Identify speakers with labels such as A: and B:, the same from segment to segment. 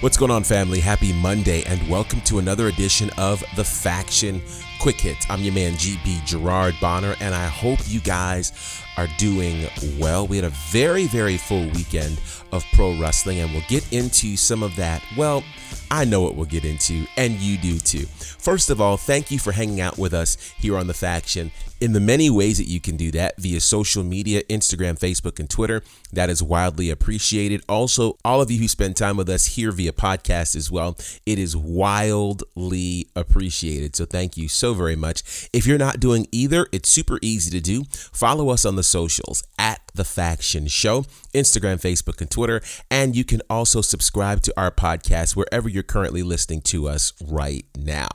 A: What's going on, family? Happy Monday, and welcome to another edition of The Faction Quick Hits. I'm your man, GB Gerard Bonner, and I hope you guys are doing well. We had a very, very full weekend of pro wrestling, and we'll get into some of that. Well, I know what we'll get into, and you do too. First of all, thank you for hanging out with us here on The Faction in the many ways that you can do that via social media Instagram, Facebook, and Twitter. That is wildly appreciated. Also, all of you who spend time with us here via podcast as well, it is wildly appreciated. So, thank you so very much. If you're not doing either, it's super easy to do. Follow us on the socials at The Faction Show, Instagram, Facebook, and Twitter. And you can also subscribe to our podcast wherever you're currently listening to us right now.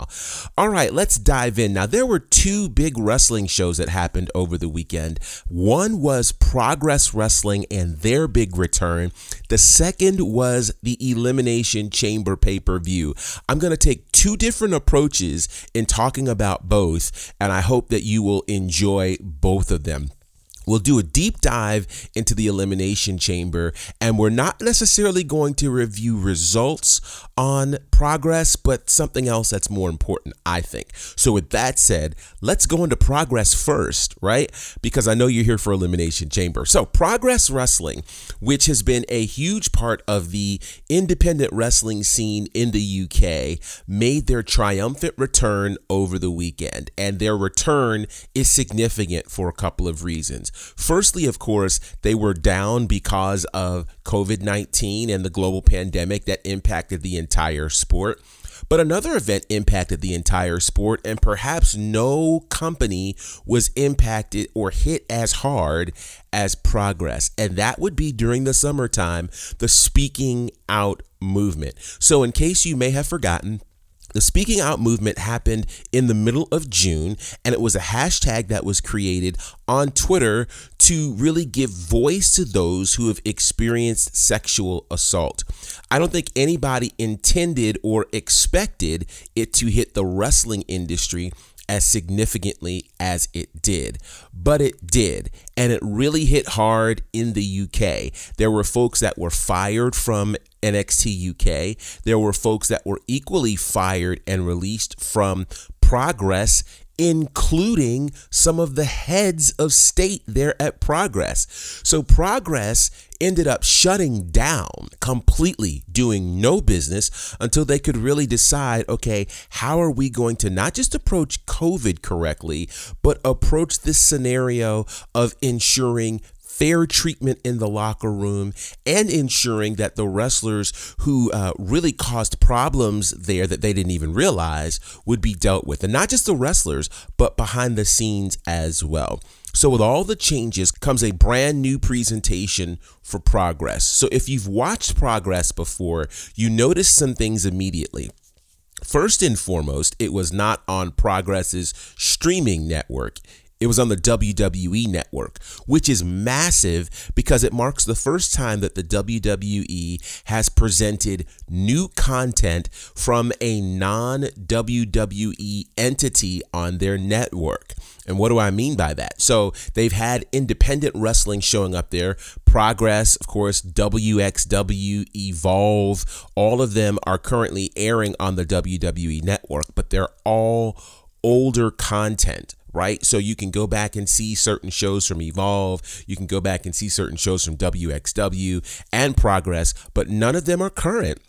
A: All right, let's dive in. Now, there were two big wrestling shows that happened over the weekend. One was Progress Wrestling and their big return. The second was the Elimination Chamber pay per view. I'm going to take two different approaches in talking about both, and I hope that you will enjoy both of them. We'll do a deep dive into the Elimination Chamber, and we're not necessarily going to review results on progress, but something else that's more important, I think. So, with that said, let's go into progress first, right? Because I know you're here for Elimination Chamber. So, Progress Wrestling, which has been a huge part of the independent wrestling scene in the UK, made their triumphant return over the weekend, and their return is significant for a couple of reasons. Firstly, of course, they were down because of COVID 19 and the global pandemic that impacted the entire sport. But another event impacted the entire sport, and perhaps no company was impacted or hit as hard as Progress. And that would be during the summertime, the speaking out movement. So, in case you may have forgotten, the Speaking Out movement happened in the middle of June, and it was a hashtag that was created on Twitter to really give voice to those who have experienced sexual assault. I don't think anybody intended or expected it to hit the wrestling industry as significantly as it did, but it did. And it really hit hard in the UK. There were folks that were fired from NXT UK. There were folks that were equally fired and released from Progress including some of the heads of state there at Progress. So Progress ended up shutting down completely, doing no business until they could really decide okay, how are we going to not just approach COVID correctly, but approach this scenario of ensuring fair treatment in the locker room and ensuring that the wrestlers who uh, really caused problems there that they didn't even realize would be dealt with. And not just the wrestlers, but behind the scenes as well. So, with all the changes comes a brand new presentation for Progress. So, if you've watched Progress before, you notice some things immediately. First and foremost, it was not on Progress's streaming network. It was on the WWE network, which is massive because it marks the first time that the WWE has presented new content from a non WWE entity on their network. And what do I mean by that? So they've had independent wrestling showing up there, Progress, of course, WXW, Evolve, all of them are currently airing on the WWE network, but they're all older content right? So you can go back and see certain shows from Evolve, you can go back and see certain shows from WXW and Progress, but none of them are current.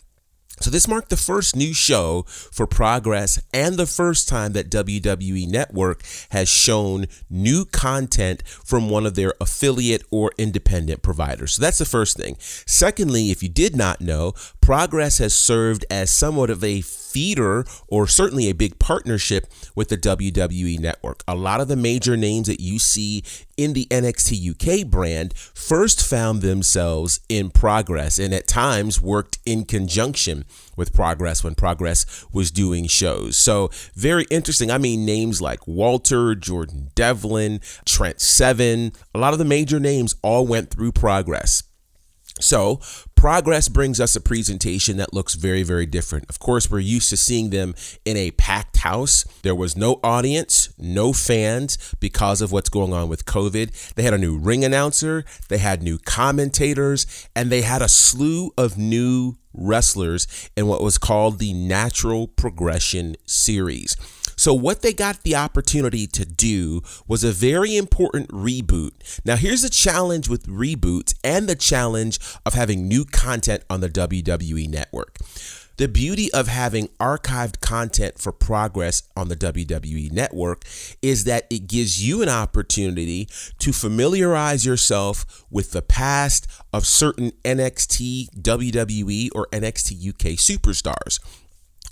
A: So this marked the first new show for Progress and the first time that WWE Network has shown new content from one of their affiliate or independent providers. So that's the first thing. Secondly, if you did not know, Progress has served as somewhat of a feeder or certainly a big partnership with the WWE network. A lot of the major names that you see in the NXT UK brand first found themselves in Progress and at times worked in conjunction with Progress when Progress was doing shows. So, very interesting. I mean, names like Walter, Jordan Devlin, Trent Seven, a lot of the major names all went through Progress. So, Progress brings us a presentation that looks very, very different. Of course, we're used to seeing them in a packed house. There was no audience, no fans because of what's going on with COVID. They had a new ring announcer, they had new commentators, and they had a slew of new wrestlers in what was called the Natural Progression Series. So, what they got the opportunity to do was a very important reboot. Now, here's the challenge with reboots and the challenge of having new content on the WWE network. The beauty of having archived content for progress on the WWE network is that it gives you an opportunity to familiarize yourself with the past of certain NXT, WWE, or NXT UK superstars.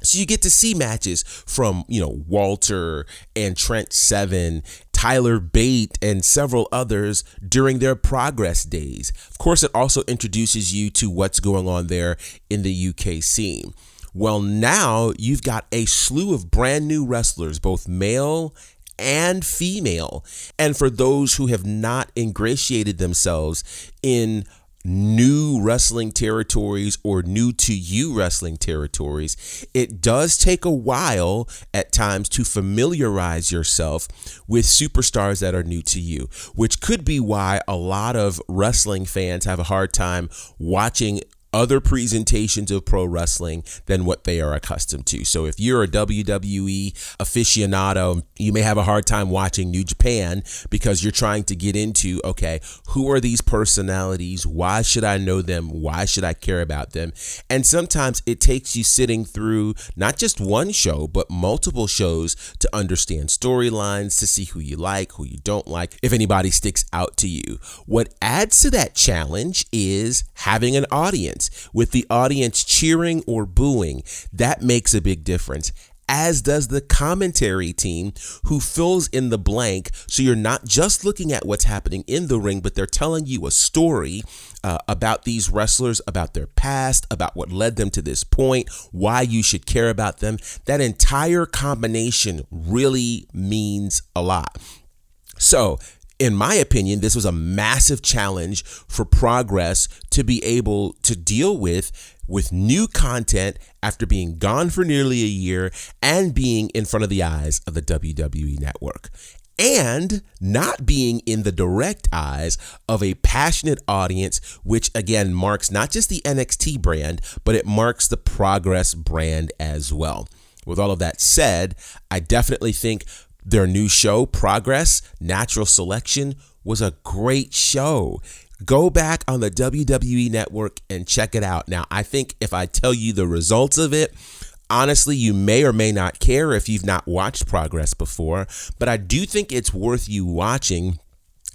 A: So you get to see matches from, you know, Walter and Trent Seven, Tyler Bate, and several others during their progress days. Of course, it also introduces you to what's going on there in the UK scene. Well, now you've got a slew of brand new wrestlers, both male and female. And for those who have not ingratiated themselves in new wrestling territories or new to you wrestling territories, it does take a while at times to familiarize yourself with superstars that are new to you, which could be why a lot of wrestling fans have a hard time watching other presentations of pro wrestling than what they are accustomed to. So if you're a WWE aficionado, you may have a hard time watching New Japan because you're trying to get into, okay, who are these personalities? Why should I know them? Why should I care about them? And sometimes it takes you sitting through not just one show, but multiple shows to understand storylines, to see who you like, who you don't like, if anybody sticks out to you. What adds to that challenge is having an audience with the audience cheering or booing, that makes a big difference as does the commentary team who fills in the blank. So you're not just looking at what's happening in the ring, but they're telling you a story uh, about these wrestlers, about their past, about what led them to this point, why you should care about them. That entire combination really means a lot. So in my opinion, this was a massive challenge for progress to be able to deal with with new content after being gone for nearly a year and being in front of the eyes of the WWE network and not being in the direct eyes of a passionate audience, which again marks not just the NXT brand, but it marks the Progress brand as well. With all of that said, I definitely think their new show, Progress Natural Selection, was a great show. Go back on the WWE network and check it out. Now, I think if I tell you the results of it, honestly, you may or may not care if you've not watched Progress before, but I do think it's worth you watching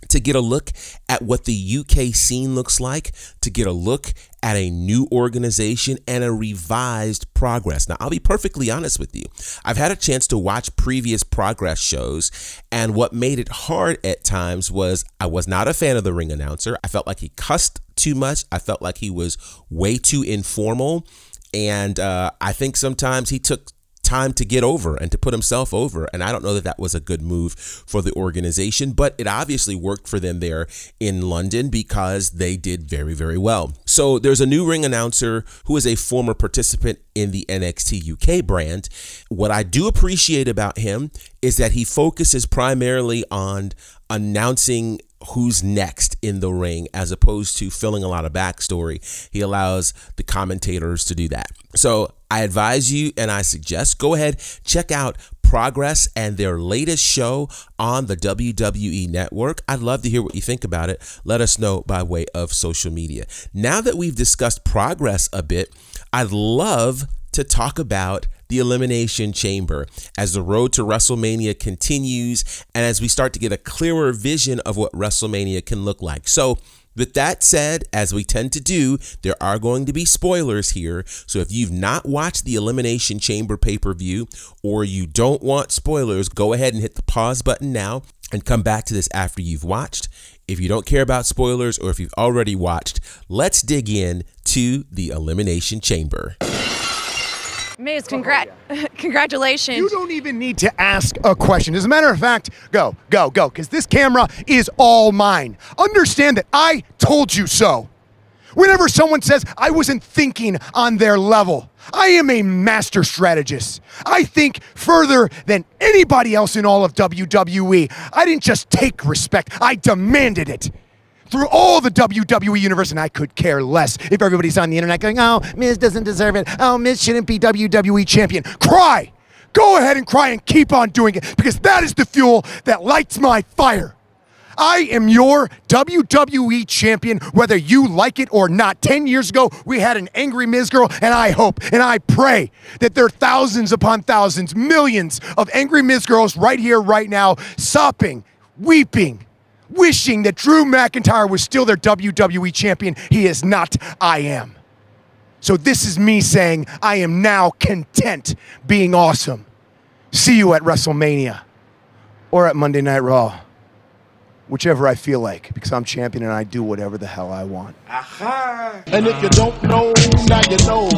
A: to get a look at what the UK scene looks like, to get a look at a new organization and a revised progress. Now, I'll be perfectly honest with you. I've had a chance to watch previous progress shows, and what made it hard at times was I was not a fan of the ring announcer. I felt like he cussed too much, I felt like he was way too informal. And uh, I think sometimes he took time to get over and to put himself over. And I don't know that that was a good move for the organization, but it obviously worked for them there in London because they did very, very well. So there's a new ring announcer who is a former participant in the NXT UK brand. What I do appreciate about him is that he focuses primarily on announcing who's next in the ring as opposed to filling a lot of backstory. He allows the commentators to do that. So I advise you and I suggest go ahead, check out Progress and their latest show on the WWE network. I'd love to hear what you think about it. Let us know by way of social media. Now that we've discussed Progress a bit, I'd love to talk about the Elimination Chamber as the road to WrestleMania continues and as we start to get a clearer vision of what WrestleMania can look like. So, with that said, as we tend to do, there are going to be spoilers here. So if you've not watched the Elimination Chamber pay per view or you don't want spoilers, go ahead and hit the pause button now and come back to this after you've watched. If you don't care about spoilers or if you've already watched, let's dig in to the Elimination Chamber.
B: Miz, congrat- congratulations.
C: You don't even need to ask a question. As a matter of fact, go, go, go, because this camera is all mine. Understand that I told you so. Whenever someone says I wasn't thinking on their level, I am a master strategist. I think further than anybody else in all of WWE. I didn't just take respect, I demanded it. Through all the WWE universe, and I could care less if everybody's on the internet going, oh, Miz doesn't deserve it. Oh, Miz shouldn't be WWE champion. Cry! Go ahead and cry and keep on doing it because that is the fuel that lights my fire. I am your WWE champion, whether you like it or not. 10 years ago, we had an angry Miz girl, and I hope and I pray that there are thousands upon thousands, millions of angry Miz girls right here, right now, sopping, weeping, wishing that Drew McIntyre was still their WWE champion. He is not. I am. So this is me saying I am now content being awesome. See you at WrestleMania or at Monday Night Raw whichever I feel like, because I'm champion and I do whatever the hell I want. Aha! And if you don't know, now you know.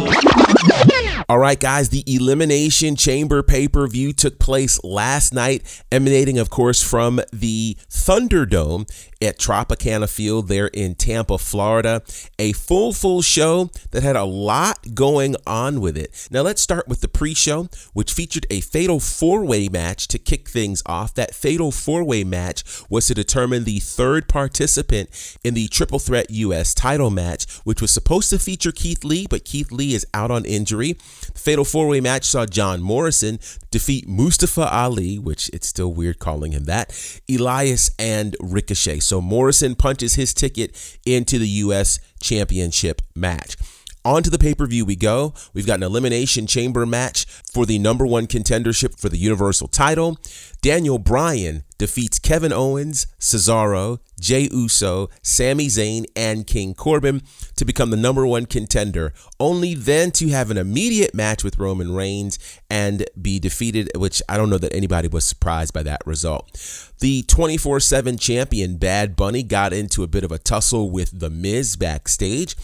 A: All right, guys, the Elimination Chamber pay per view took place last night, emanating, of course, from the Thunderdome at Tropicana Field there in Tampa, Florida. A full, full show that had a lot going on with it. Now, let's start with the pre show, which featured a fatal four way match to kick things off. That fatal four way match was to determine the third participant in the Triple Threat U.S. title match, which was supposed to feature Keith Lee, but Keith Lee is out on injury. The fatal four way match saw John Morrison defeat Mustafa Ali, which it's still weird calling him that, Elias, and Ricochet. So Morrison punches his ticket into the U.S. Championship match. On to the pay per view we go. We've got an Elimination Chamber match for the number one contendership for the Universal title. Daniel Bryan defeats Kevin Owens, Cesaro, Jey Uso, Sami Zayn, and King Corbin to become the number one contender, only then to have an immediate match with Roman Reigns and be defeated, which I don't know that anybody was surprised by that result. The 24 7 champion Bad Bunny got into a bit of a tussle with The Miz backstage.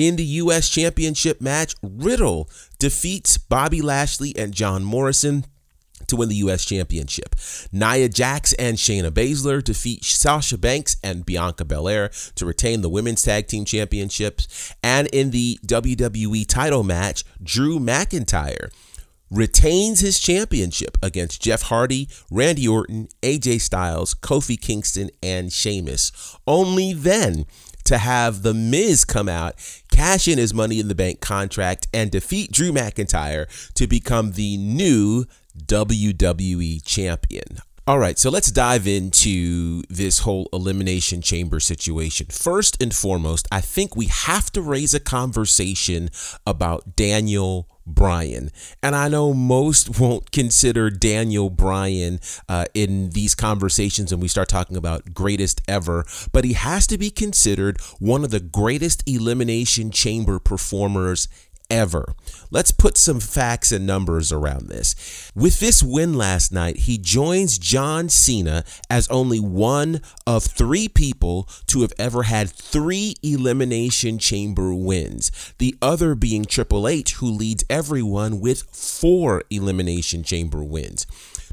A: In the U.S. Championship match, Riddle defeats Bobby Lashley and John Morrison to win the U.S. Championship. Nia Jax and Shayna Baszler defeat Sasha Banks and Bianca Belair to retain the Women's Tag Team Championships. And in the WWE title match, Drew McIntyre retains his championship against Jeff Hardy, Randy Orton, AJ Styles, Kofi Kingston, and Sheamus. Only then to have The Miz come out, cash in his Money in the Bank contract, and defeat Drew McIntyre to become the new WWE champion. All right, so let's dive into this whole elimination chamber situation. First and foremost, I think we have to raise a conversation about Daniel Bryan. And I know most won't consider Daniel Bryan uh, in these conversations when we start talking about greatest ever, but he has to be considered one of the greatest Elimination Chamber performers ever. Let's put some facts and numbers around this. With this win last night, he joins John Cena as only one of three people to have ever had three Elimination Chamber wins, the other being Triple H, who leads everyone with four Elimination Chamber wins.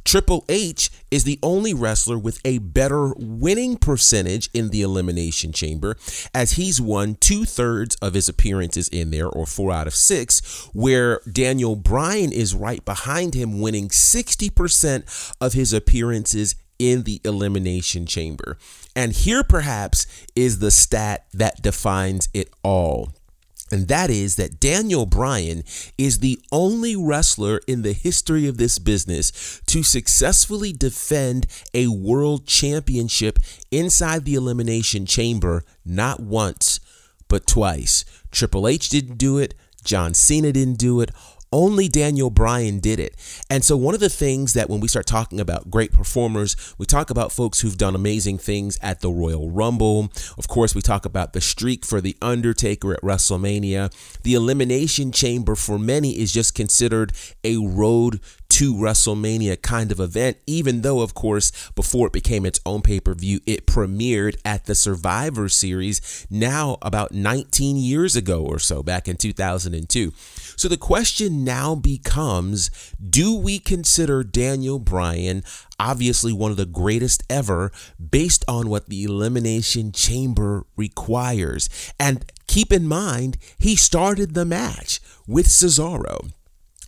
A: Triple H is the only wrestler with a better winning percentage in the Elimination Chamber, as he's won two thirds of his appearances in there, or four out of six, where Daniel Bryan is right behind him, winning 60% of his appearances in the Elimination Chamber. And here, perhaps, is the stat that defines it all. And that is that Daniel Bryan is the only wrestler in the history of this business to successfully defend a world championship inside the Elimination Chamber, not once, but twice. Triple H didn't do it, John Cena didn't do it. Only Daniel Bryan did it. And so, one of the things that when we start talking about great performers, we talk about folks who've done amazing things at the Royal Rumble. Of course, we talk about the streak for The Undertaker at WrestleMania. The Elimination Chamber for many is just considered a road to WrestleMania kind of event, even though, of course, before it became its own pay per view, it premiered at the Survivor Series now about 19 years ago or so, back in 2002. So the question now becomes do we consider Daniel Bryan obviously one of the greatest ever based on what the Elimination Chamber requires? And keep in mind, he started the match with Cesaro.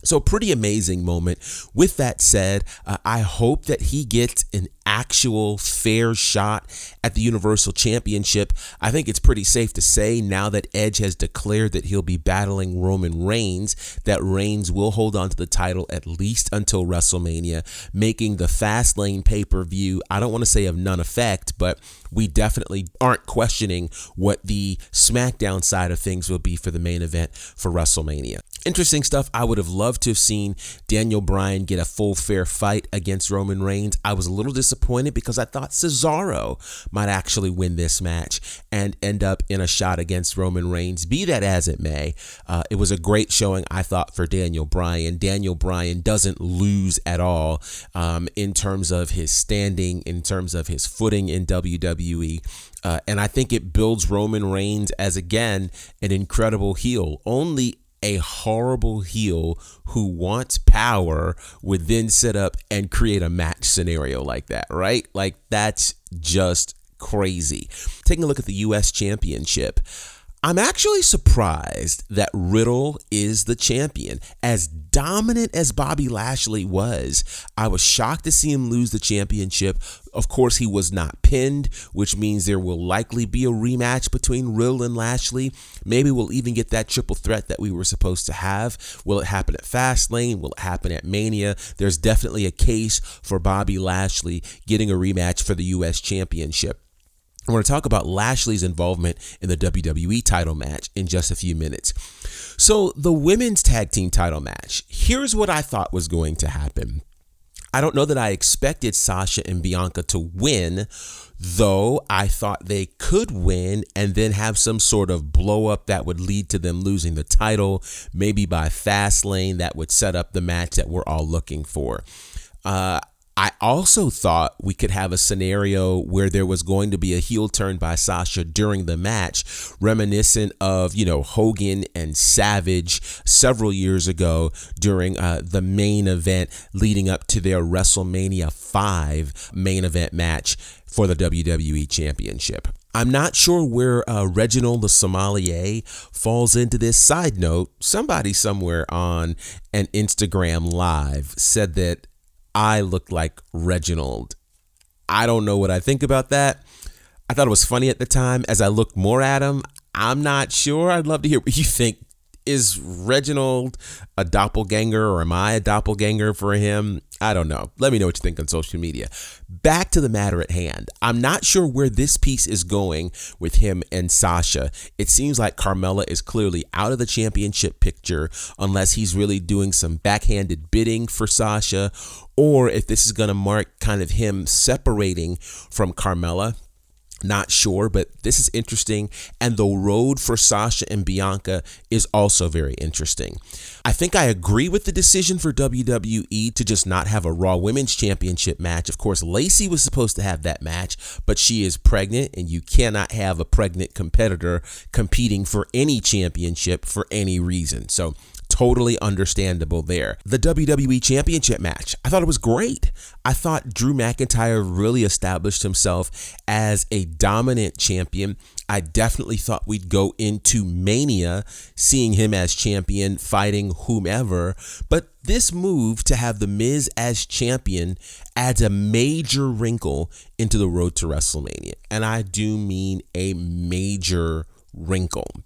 A: So, pretty amazing moment. With that said, uh, I hope that he gets an actual fair shot at the Universal Championship. I think it's pretty safe to say now that Edge has declared that he'll be battling Roman Reigns, that Reigns will hold on to the title at least until WrestleMania, making the Fastlane pay per view, I don't want to say of none effect, but we definitely aren't questioning what the SmackDown side of things will be for the main event for WrestleMania. Interesting stuff. I would have loved to have seen Daniel Bryan get a full fair fight against Roman Reigns. I was a little disappointed because I thought Cesaro might actually win this match and end up in a shot against Roman Reigns. Be that as it may, uh, it was a great showing, I thought, for Daniel Bryan. Daniel Bryan doesn't lose at all um, in terms of his standing, in terms of his footing in WWE. Uh, and I think it builds Roman Reigns as, again, an incredible heel. Only a horrible heel who wants power would then sit up and create a match scenario like that, right? Like that's just crazy. Taking a look at the US Championship. I'm actually surprised that Riddle is the champion. As dominant as Bobby Lashley was, I was shocked to see him lose the championship. Of course, he was not pinned, which means there will likely be a rematch between Riddle and Lashley. Maybe we'll even get that triple threat that we were supposed to have. Will it happen at Fastlane? Will it happen at Mania? There's definitely a case for Bobby Lashley getting a rematch for the U.S. Championship. I want to talk about Lashley's involvement in the WWE title match in just a few minutes. So, the women's tag team title match, here's what I thought was going to happen. I don't know that I expected Sasha and Bianca to win, though I thought they could win and then have some sort of blow up that would lead to them losing the title, maybe by Fastlane that would set up the match that we're all looking for. Uh, I also thought we could have a scenario where there was going to be a heel turn by Sasha during the match, reminiscent of, you know, Hogan and Savage several years ago during uh, the main event leading up to their WrestleMania 5 main event match for the WWE Championship. I'm not sure where uh, Reginald the Sommelier falls into this. Side note, somebody somewhere on an Instagram live said that I looked like Reginald. I don't know what I think about that. I thought it was funny at the time. As I look more at him, I'm not sure. I'd love to hear what you think is Reginald a doppelganger or am I a doppelganger for him? I don't know. Let me know what you think on social media. Back to the matter at hand. I'm not sure where this piece is going with him and Sasha. It seems like Carmella is clearly out of the championship picture unless he's really doing some backhanded bidding for Sasha or if this is going to mark kind of him separating from Carmella not sure, but this is interesting. And the road for Sasha and Bianca is also very interesting. I think I agree with the decision for WWE to just not have a Raw Women's Championship match. Of course, Lacey was supposed to have that match, but she is pregnant, and you cannot have a pregnant competitor competing for any championship for any reason. So totally understandable there. The WWE Championship match, I thought it was great. I thought Drew McIntyre really established himself as a dominant champion. I definitely thought we'd go into Mania seeing him as champion, fighting whomever. But this move to have The Miz as champion adds a major wrinkle into the road to WrestleMania. And I do mean a major wrinkle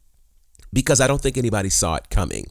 A: because I don't think anybody saw it coming.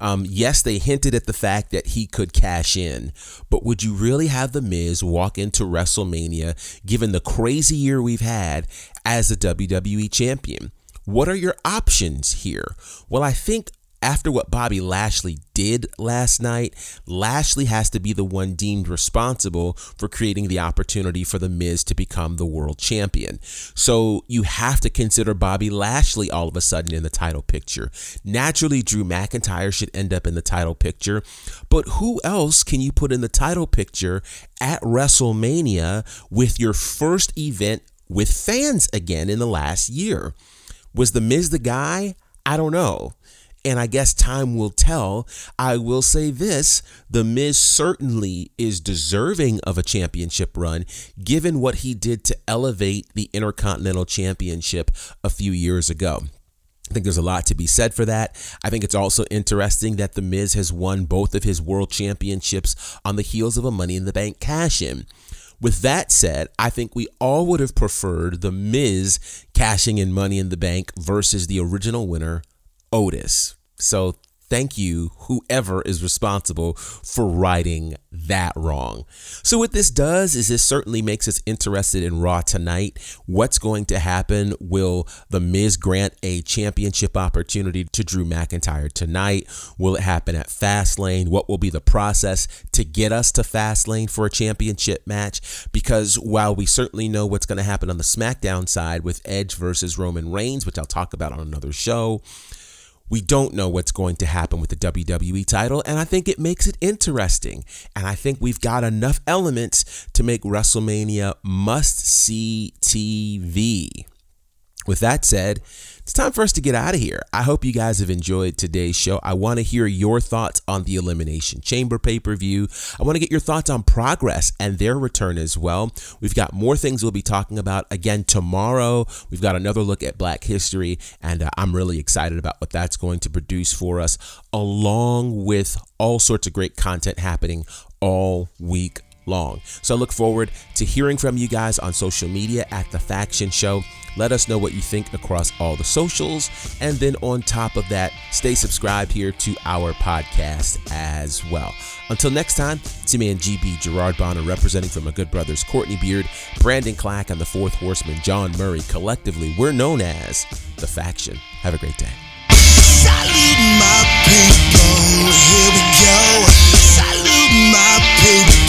A: Um, yes, they hinted at the fact that he could cash in, but would you really have The Miz walk into WrestleMania given the crazy year we've had as a WWE champion? What are your options here? Well, I think after what Bobby Lashley did last night, Lashley has to be the one deemed responsible for creating the opportunity for The Miz to become the world champion. So you have to consider Bobby Lashley all of a sudden in the title picture. Naturally, Drew McIntyre should end up in the title picture, but who else can you put in the title picture at WrestleMania with your first event with fans again in the last year? Was The Miz the guy? I don't know And I guess time will tell. I will say this The Miz certainly is deserving of a championship run, given what he did to elevate the Intercontinental Championship a few years ago. I think there's a lot to be said for that. I think it's also interesting that The Miz has won both of his world championships on the heels of a Money in the Bank cash in. With that said, I think we all would have preferred The Miz cashing in Money in the Bank versus the original winner, Otis. So thank you, whoever is responsible for righting that wrong. So, what this does is this certainly makes us interested in Raw tonight. What's going to happen? Will The Miz grant a championship opportunity to Drew McIntyre tonight? Will it happen at Fastlane? What will be the process to get us to Fastlane for a championship match? Because while we certainly know what's going to happen on the SmackDown side with Edge versus Roman Reigns, which I'll talk about on another show, we don't know what's going to happen with the WWE title, and I think it makes it interesting. And I think we've got enough elements to make WrestleMania must see TV. With that said, it's time for us to get out of here. I hope you guys have enjoyed today's show. I want to hear your thoughts on the Elimination Chamber pay per view. I want to get your thoughts on Progress and their return as well. We've got more things we'll be talking about again tomorrow. We've got another look at Black History, and uh, I'm really excited about what that's going to produce for us, along with all sorts of great content happening all week long. So I look forward to hearing from you guys on social media at The Faction Show. Let us know what you think across all the socials. And then on top of that, stay subscribed here to our podcast as well. Until next time, it's your man GB Gerard Bonner representing for my good brothers Courtney Beard, Brandon Clack, and the Fourth Horseman John Murray. Collectively, we're known as The Faction. Have a great day. Salute my people, here we go. Salute my people.